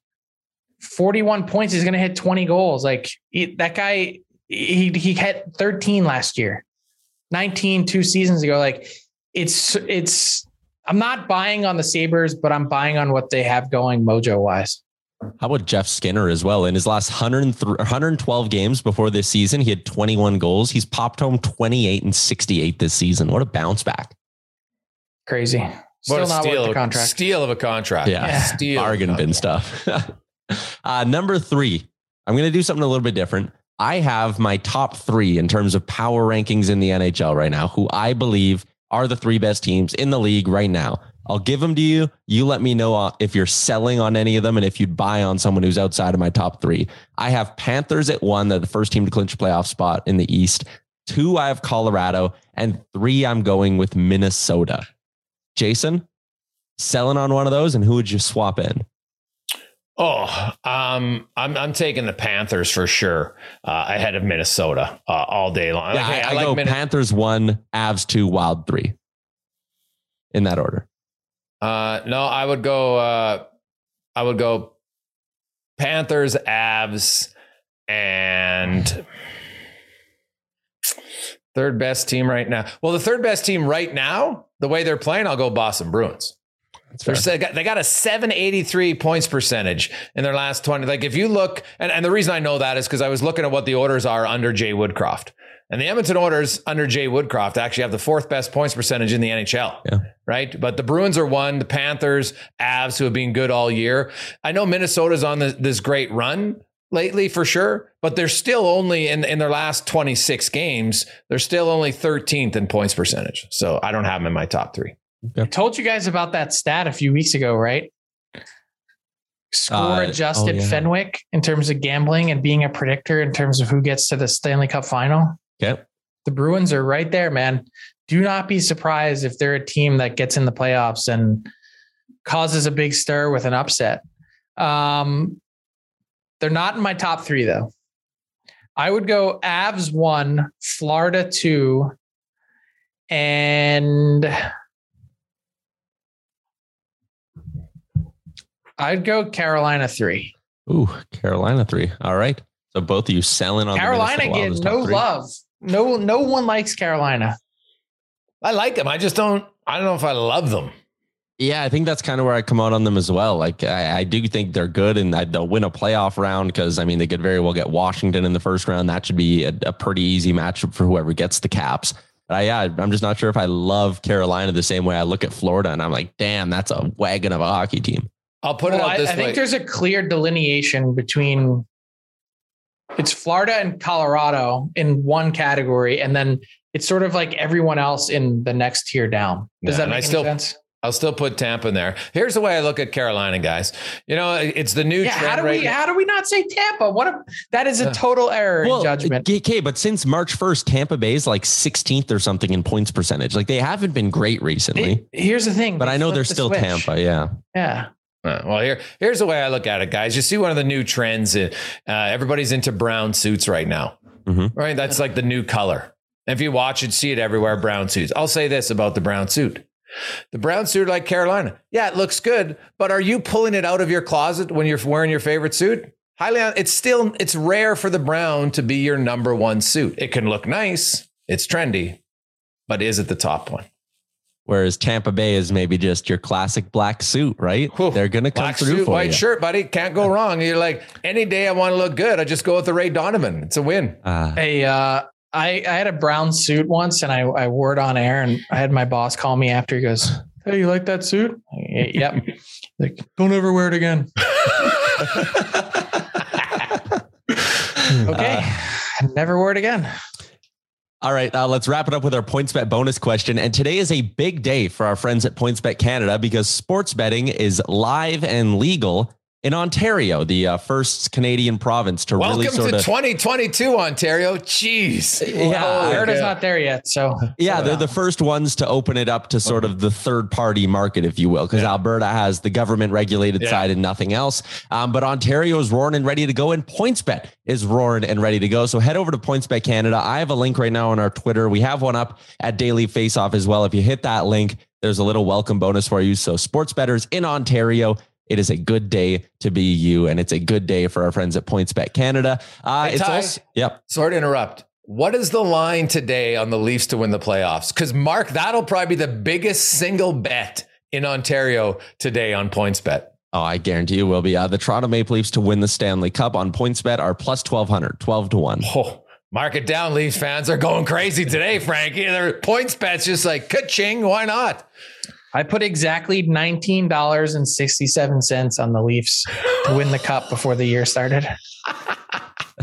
41 points, he's going to hit 20 goals. Like he, that guy, he he hit 13 last year, 19 two seasons ago. Like it's it's I'm not buying on the Sabres, but I'm buying on what they have going mojo wise. How about Jeff Skinner as well? In his last 103 112 games before this season, he had 21 goals. He's popped home 28 and 68 this season. What a bounce back. Crazy. What Still a not steal, worth the contract. steal of a contract. Yeah. Yeah. Steal. bargain bin stuff. <laughs> <laughs> uh, number three, I'm going to do something a little bit different. I have my top three in terms of power rankings in the NHL right now, who I believe are the three best teams in the league right now. I'll give them to you. You let me know uh, if you're selling on any of them and if you'd buy on someone who's outside of my top three. I have Panthers at one. They're the first team to clinch a playoff spot in the East. Two, I have Colorado. And three, I'm going with Minnesota. Jason, selling on one of those, and who would you swap in? Oh, um, I'm I'm taking the Panthers for sure uh, ahead of Minnesota uh, all day long. Yeah, Like, I, hey, I go Min- Panthers one, Avs two, Wild three. In that order. Uh, no, I would go. Uh, I would go Panthers, Avs, and third best team right now. Well, the third best team right now, the way they're playing, I'll go Boston Bruins. They got, they got a 783 points percentage in their last 20. Like if you look, and, and the reason I know that is because I was looking at what the Oilers are under Jay Woodcroft. And the Edmonton Oilers under Jay Woodcroft actually have the fourth best points percentage in the NHL. Yeah. Right. But the Bruins are one, the Panthers, Avs, who have been good all year. I know Minnesota's on this, this great run lately for sure, but they're still only in, in their last 26 games, they're still only 13th in points percentage. So I don't have them in my top three. I told you guys about that stat a few weeks ago, right? Score Uh, adjusted oh, yeah. Fenwick in terms of gambling and being a predictor in terms of who gets to the Stanley Cup final. Okay. The Bruins are right there, man. do not be surprised if they're a team that gets in the playoffs and causes a big stir with an upset. Um, they're not in my top three though. I would go Avs one, Florida two, and I'd go Carolina three. Ooh, Carolina three. All right. So both of you selling on Carolina get no love. No, no one likes Carolina. I like them. I just don't. I don't know if I love them. Yeah, I think that's kind of where I come out on them as well. Like I, I do think they're good and they'll win a playoff round because I mean they could very well get Washington in the first round. That should be a, a pretty easy matchup for whoever gets the Caps. But I, yeah, I'm just not sure if I love Carolina the same way I look at Florida and I'm like, damn, that's a wagon of a hockey team. I'll put well, it out this I, I way. think there's a clear delineation between it's Florida and Colorado in one category, and then it's sort of like everyone else in the next tier down. Does yeah, that make any still, sense? I'll still put Tampa in there. Here's the way I look at Carolina, guys. You know, it's the new yeah, How do right we now. how do we not say Tampa? What a, that is a total error well, in judgment. Okay, but since March 1st, Tampa Bay is like 16th or something in points percentage. Like they haven't been great recently. It, here's the thing. But I know they're the still switch. Tampa. Yeah. Yeah. Uh, well, here, here's the way I look at it, guys. You see one of the new trends. Uh, everybody's into brown suits right now, mm-hmm. right? That's like the new color. And if you watch it, see it everywhere, brown suits. I'll say this about the brown suit. The brown suit like Carolina. Yeah, it looks good, but are you pulling it out of your closet when you're wearing your favorite suit? Highly, it's still, it's rare for the brown to be your number one suit. It can look nice. It's trendy, but is it the top one? Whereas Tampa Bay is maybe just your classic black suit, right? Whew. They're going to come black through suit, for white you. shirt, buddy. Can't go wrong. You're like any day I want to look good, I just go with the Ray Donovan. It's a win. Uh, hey, uh, I, I had a brown suit once, and I, I wore it on air, and I had my boss call me after. He goes, "Hey, you like that suit?" yep. <laughs> like, don't ever wear it again. <laughs> <laughs> okay, uh, never wear it again. All right, uh, let's wrap it up with our PointsBet bonus question. And today is a big day for our friends at PointsBet Canada because sports betting is live and legal in Ontario, the uh, first Canadian province to Welcome really sort to of 2022 Ontario. Jeez, yeah, Alberta's not there yet, so yeah, they're the first ones to open it up to sort of the third party market, if you will, because yeah. Alberta has the government regulated yeah. side and nothing else. Um, but Ontario is roaring and ready to go, and PointsBet is roaring and ready to go. So head over to PointsBet Canada. I have a link right now on our Twitter. We have one up at Daily Faceoff as well. If you hit that link, there's a little welcome bonus for you. So sports betters in Ontario it is a good day to be you, and it's a good day for our friends at PointsBet Canada. Uh, hey, it's Ty, also, yep. Sorry to interrupt. What is the line today on the Leafs to win the playoffs? Because Mark, that'll probably be the biggest single bet in Ontario today on PointsBet. Oh, I guarantee you will be. Uh, the Toronto Maple Leafs to win the Stanley Cup on PointsBet are plus 1200, 12 to 1. Oh, mark it down. Leafs fans are going crazy today, Frankie. Their PointsBet's just like, ka-ching, why not? I put exactly nineteen dollars and sixty seven cents on the Leafs to win the cup before the year started.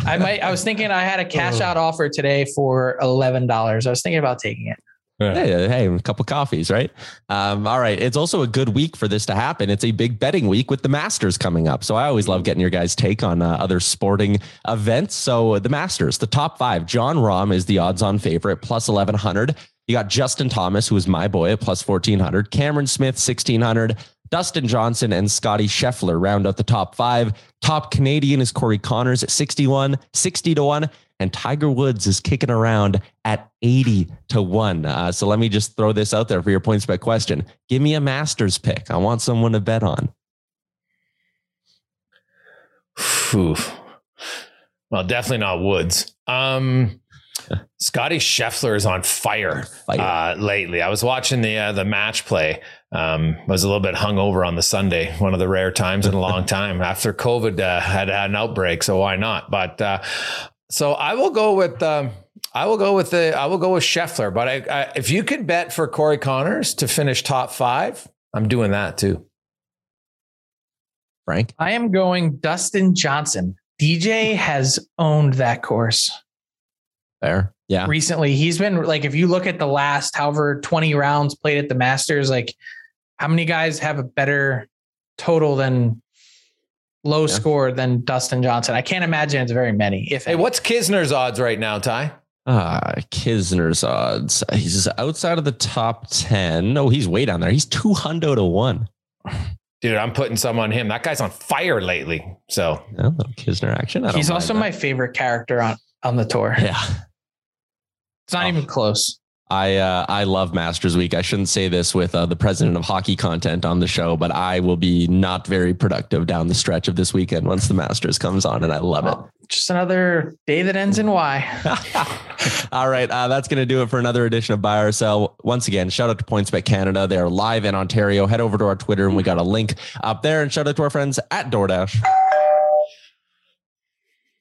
I might. I was thinking I had a cash out offer today for eleven dollars. I was thinking about taking it. Hey, hey, a couple coffees, right? Um, all right. It's also a good week for this to happen. It's a big betting week with the Masters coming up. So I always love getting your guys' take on uh, other sporting events. So the Masters, the top five, Jon Rahm is the odds on favorite, plus 1100. You got Justin Thomas, who is my boy at plus 1400, Cameron Smith, 1600, Dustin Johnson and Scotty Scheffler round out the top five. Top Canadian is Corey Conners at 61, 60 to 1. And Tiger Woods is kicking around at 80 to 1. Uh, so let me just throw this out there for your points bet question. Give me a Masters pick. I want someone to bet on. Well, definitely not Woods. Um, Scotty Scheffler is on fire, fire. Uh, lately. I was watching the uh, the match play. Um, was a little bit hungover on the Sunday, one of the rare times in a long <laughs> time after COVID uh, had, had an outbreak. So why not? But uh, so I will go with um, I will go with the I will go with Scheffler. But I, I, if you could bet for Corey Conners to finish top five, I'm doing that too. Frank, I am going Dustin Johnson. DJ has owned that course. There. Yeah. Recently, he's been like, if you look at the last however 20 rounds played at the Masters, like how many guys have a better total than low yeah. score than Dustin Johnson? I can't imagine it's very many. If hey, any. what's Kisner's odds right now, Ty? Ah, Kisner's odds. He's outside of the top 10. No, he's way down there. He's 200 to 1. Dude, I'm putting some on him. That guy's on fire lately. So, yeah, little Kisner action. I He's also that. my favorite character on, on the tour. Yeah. It's not oh. even close. I uh, I love Masters Week. I shouldn't say this with uh, the president of hockey content on the show, but I will be not very productive down the stretch of this weekend once the Masters comes on, and I love it. Just another day that ends in Y. <laughs> All right, uh, that's going to do it for another edition of Buy or Sell. Once again, shout out to PointsBet Canada. They're live in Ontario. Head over to our Twitter, and we got a link up there. And shout out to our friends at DoorDash.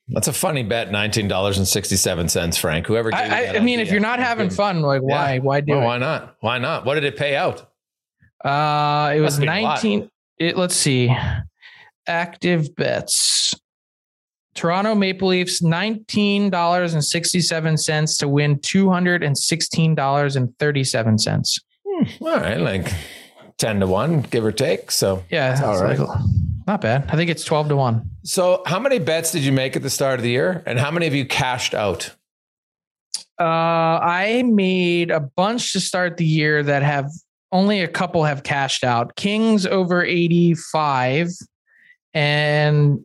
That's a funny bet, nineteen dollars and sixty seven cents, Frank. Whoever. I, I, I mean, if you're not having fun, like why? Yeah. Why do well, it? Why not? Why not? What did it pay out? Uh, it was nineteen. It let's see, active bets. Toronto Maple Leafs nineteen dollars and sixty seven cents to win two hundred and sixteen dollars and thirty seven cents. Hmm, all right, like ten to one, give or take. So yeah, all right. Like, not bad. I think it's 12 to 1. So, how many bets did you make at the start of the year? And how many of you cashed out? Uh, I made a bunch to start the year that have only a couple have cashed out. Kings over 85 and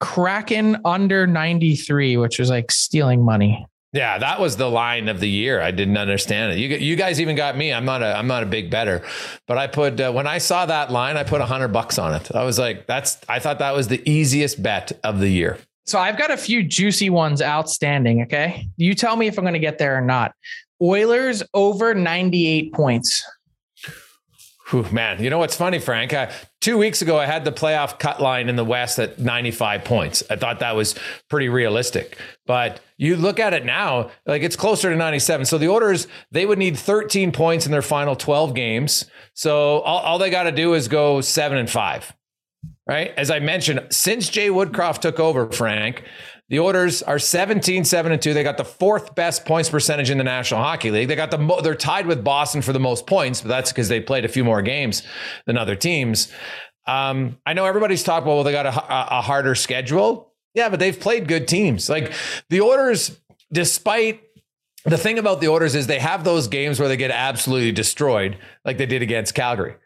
Kraken under 93, which was like stealing money. Yeah, that was the line of the year. I didn't understand it. You you guys even got me. I'm not a I'm not a big better, but I put uh, when I saw that line, I put a hundred bucks on it. I was like, that's I thought that was the easiest bet of the year. So I've got a few juicy ones outstanding. Okay, you tell me if I'm going to get there or not. Oilers over 98 points. Whew, man, you know what's funny, Frank? Uh, two weeks ago, I had the playoff cut line in the West at 95 points. I thought that was pretty realistic. But you look at it now, like it's closer to 97. So the Oilers, they would need 13 points in their final 12 games. So all, all they got to do is go seven and five, right? As I mentioned, since Jay Woodcroft took over, Frank, the Oilers are 17, 7 and 2. They got the fourth best points percentage in the National Hockey League. They got the mo- they're tied with Boston for the most points, but that's because they played a few more games than other teams. Um, I know everybody's talking about well, they got a, a harder schedule. Yeah, but they've played good teams. Like the Oilers despite the thing about the Oilers is they have those games where they get absolutely destroyed, like they did against Calgary.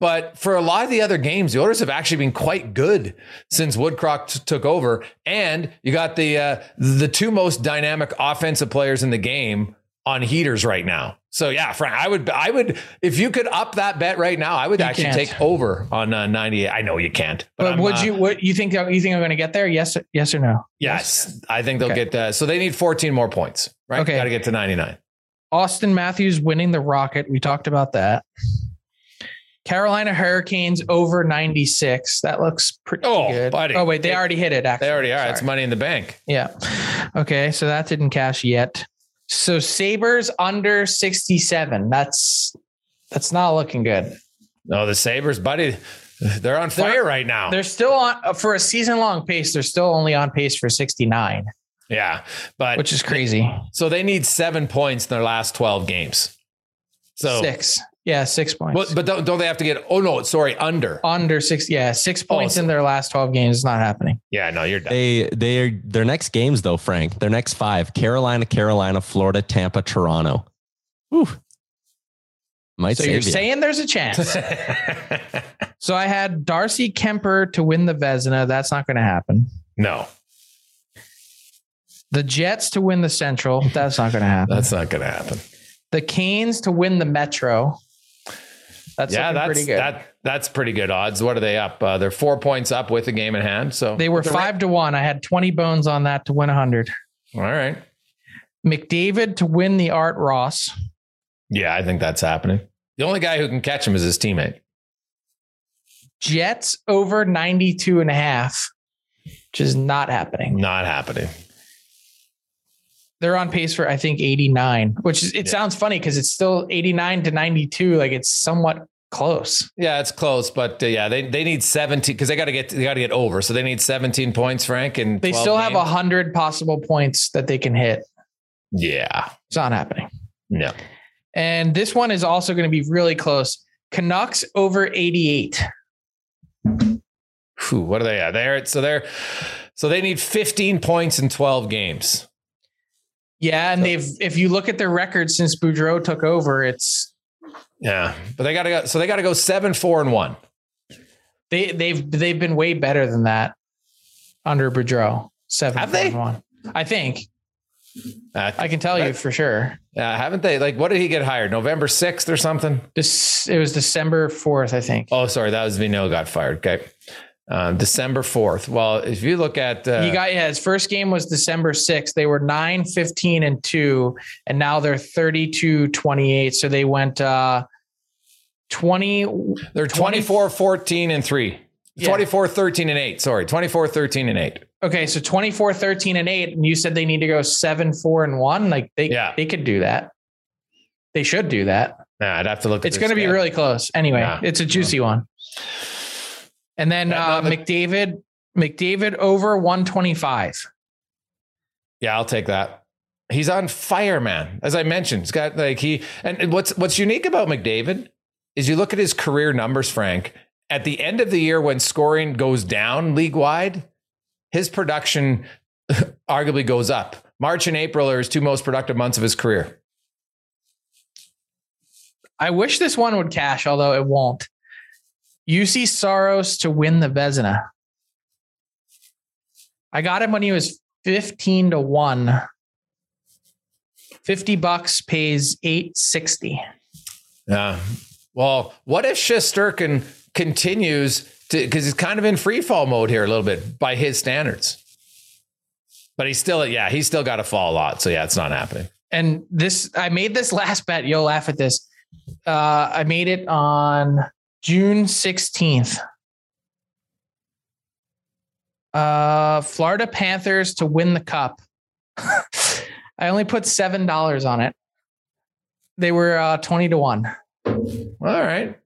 But for a lot of the other games, the Oilers have actually been quite good since Woodcroft t- took over. And you got the uh, the two most dynamic offensive players in the game on heaters right now. So yeah, Frank, I would I would if you could up that bet right now, I would you actually can't. take over on uh, 98. I know you can't. But, but would uh, you what you think you think I'm going to get there? Yes yes or no? Yes. yes. I think they'll okay. get uh, so they need 14 more points, right? Okay. Got to get to 99. Auston Matthews winning the Rocket. We talked about that. Carolina Hurricanes over 96. That looks pretty oh, good. Buddy. Oh, wait, they, they already hit it, actually. They already are. Sorry. It's money in the bank. Yeah. Okay, so that didn't cash yet. So Sabres under 67. That's that's not looking good. No, the Sabres, buddy, they're on fire they're, right now. They're still on uh, for a season long pace. They're still only on pace for 69. Yeah, but which is crazy. So they need seven points in their last 12 games. So six. Yeah, six points. But, but don't, don't they have to get? Oh no, sorry, under under six. Yeah, six oh, points oh, in their last twelve games is not happening. Yeah, no, you're done. They they are their next games though, Frank. Their next five: Carolina, Carolina, Florida, Tampa, Toronto. Whew. Might so you're you. saying there's a chance. <laughs> so I had Darcy Kuemper to win the Vezina. That's not going to happen. No. The Jets to win the Central. That's not going to happen. That's not going to happen. The Canes to win the Metro. That's yeah, that's pretty good. That that's pretty good odds. What are they up? Uh, they're four points up with the game in hand. So they were five to one. I had twenty bones on that to win hundred. All right. McDavid to win the Art Ross. Yeah, I think that's happening. The only guy who can catch him is his teammate. Jets over 92 and a half, which is not happening. Not happening. They're on pace for I think 89, which is it yeah. sounds funny because it's still 89 to 92. Like it's somewhat close. Yeah, it's close, but uh, yeah, they they need 17 because they got to get they got to get over. So they need 17 points, Frank, and they still have a hundred possible points that they can hit. Yeah, it's not happening. No. And this one is also going to be really close. Canucks over 88. Whew, what are they at? They're so they're so they need 15 points in 12 games. Yeah, and they've if you look at their record since Boudreau took over, it's Yeah, but they got to go. So they got to go seven, four, and one. they they've they've been way better than that under Boudreau. Seven, Have four, they? and one. I think Uh, I can tell you for sure. uh, haven't they? Like, what did he get hired? November sixth or something? This it was December fourth, I think. Oh, sorry, that was Vino got fired. Okay, um, December fourth. Well, if you look at uh, he got yeah, his first game was December 6th. They were 9, 15, and 2, and now they're 32, 28. So they went uh 20 they're 24, 14, and three. Yeah. 24, 13, and eight. Sorry, 24, 13, and eight. Okay, so 24, 13, and 8. And you said they need to go 7, 4, and 1. Like they Yeah. they could do that. They should do that. Nah, I'd have to look. at It's going to be really close. Anyway, it's a juicy one. And then Yeah, uh, no, the- McDavid, McDavid over 125. Yeah, I'll take that. He's on fire, man. As I mentioned, he's got like he and what's what's unique about McDavid is you look at his career numbers, Frank. At the end of the year, when scoring goes down league wide, his production <laughs> arguably goes up. March and April are his two most productive months of his career. I wish this one would cash, although it won't. Juuse Saros to win the Vezina. I got him when he was 15 to 1. 50 bucks pays 860. Yeah. Well, what if Shesterkin continues to because he's kind of in free fall mode here a little bit by his standards. But he's still, yeah, he's still got to fall a lot. So yeah, it's not happening. And this, I made this <laughs> last bet. You'll laugh at this. Uh, I made it on June 16th. Uh, Florida Panthers to win the cup. <laughs> I only put seven dollars on it. They were uh, twenty to one. All right.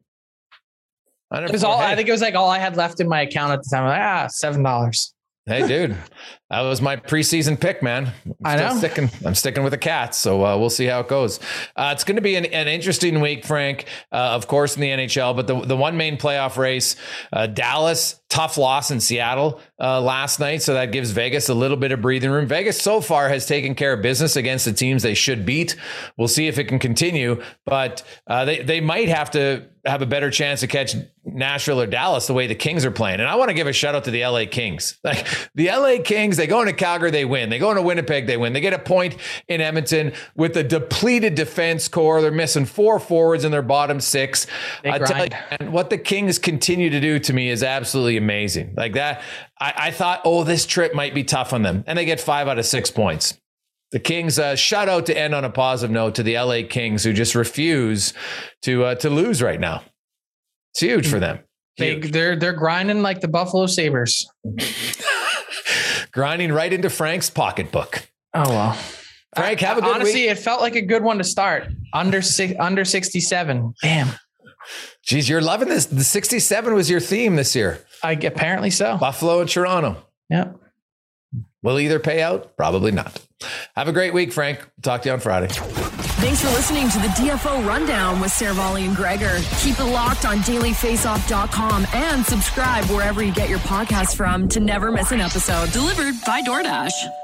It was all. I think it was like all I had left in my account at the time. Like, ah, seven dollars. Hey, dude, <laughs> that was my preseason pick, man. I'm I know. Sticking, I'm sticking with the Cats, so uh, we'll see how it goes. Uh, it's going to be an, an interesting week, Frank. Uh, of course, in the NHL, but the the one main playoff race, uh, Dallas, tough loss in Seattle uh, last night, so that gives Vegas a little bit of breathing room. Vegas so far has taken care of business against the teams they should beat. We'll see if it can continue, but uh, they they might have to have a better chance to catch Nashville or Dallas the way the Kings are playing. And I want to give a shout out to the LA Kings. <laughs> Like the LA Kings, they go into Calgary, they win. They go into Winnipeg, they win. They get a point in Edmonton with a depleted defense core. They're missing four forwards in their bottom six. They I tell you, and what the Kings continue to do to me is absolutely amazing. Like that, I, I thought, oh, this trip might be tough on them. And they get five out of six points. The Kings, uh, shout out to end on a positive note to the LA Kings who just refuse to uh, to lose right now. It's huge for them. They Huge. they're they're grinding like the Buffalo Sabres. grinding right into Frank's pocketbook. Oh well. Frank, have a good Honestly, week. it felt like a good one to start. Under six, under sixty seven. Damn. Geez, you're loving this. The 67 was your theme this year. I apparently so. Buffalo and Toronto. Yep. Will either pay out? Probably not. Have a great week, Frank. Talk to you on Friday. Thanks for listening to the DFO Rundown with Seravalli and Gregor. Keep it locked on dailyfaceoff.com and subscribe wherever you get your podcasts from to never miss an episode. Delivered by DoorDash.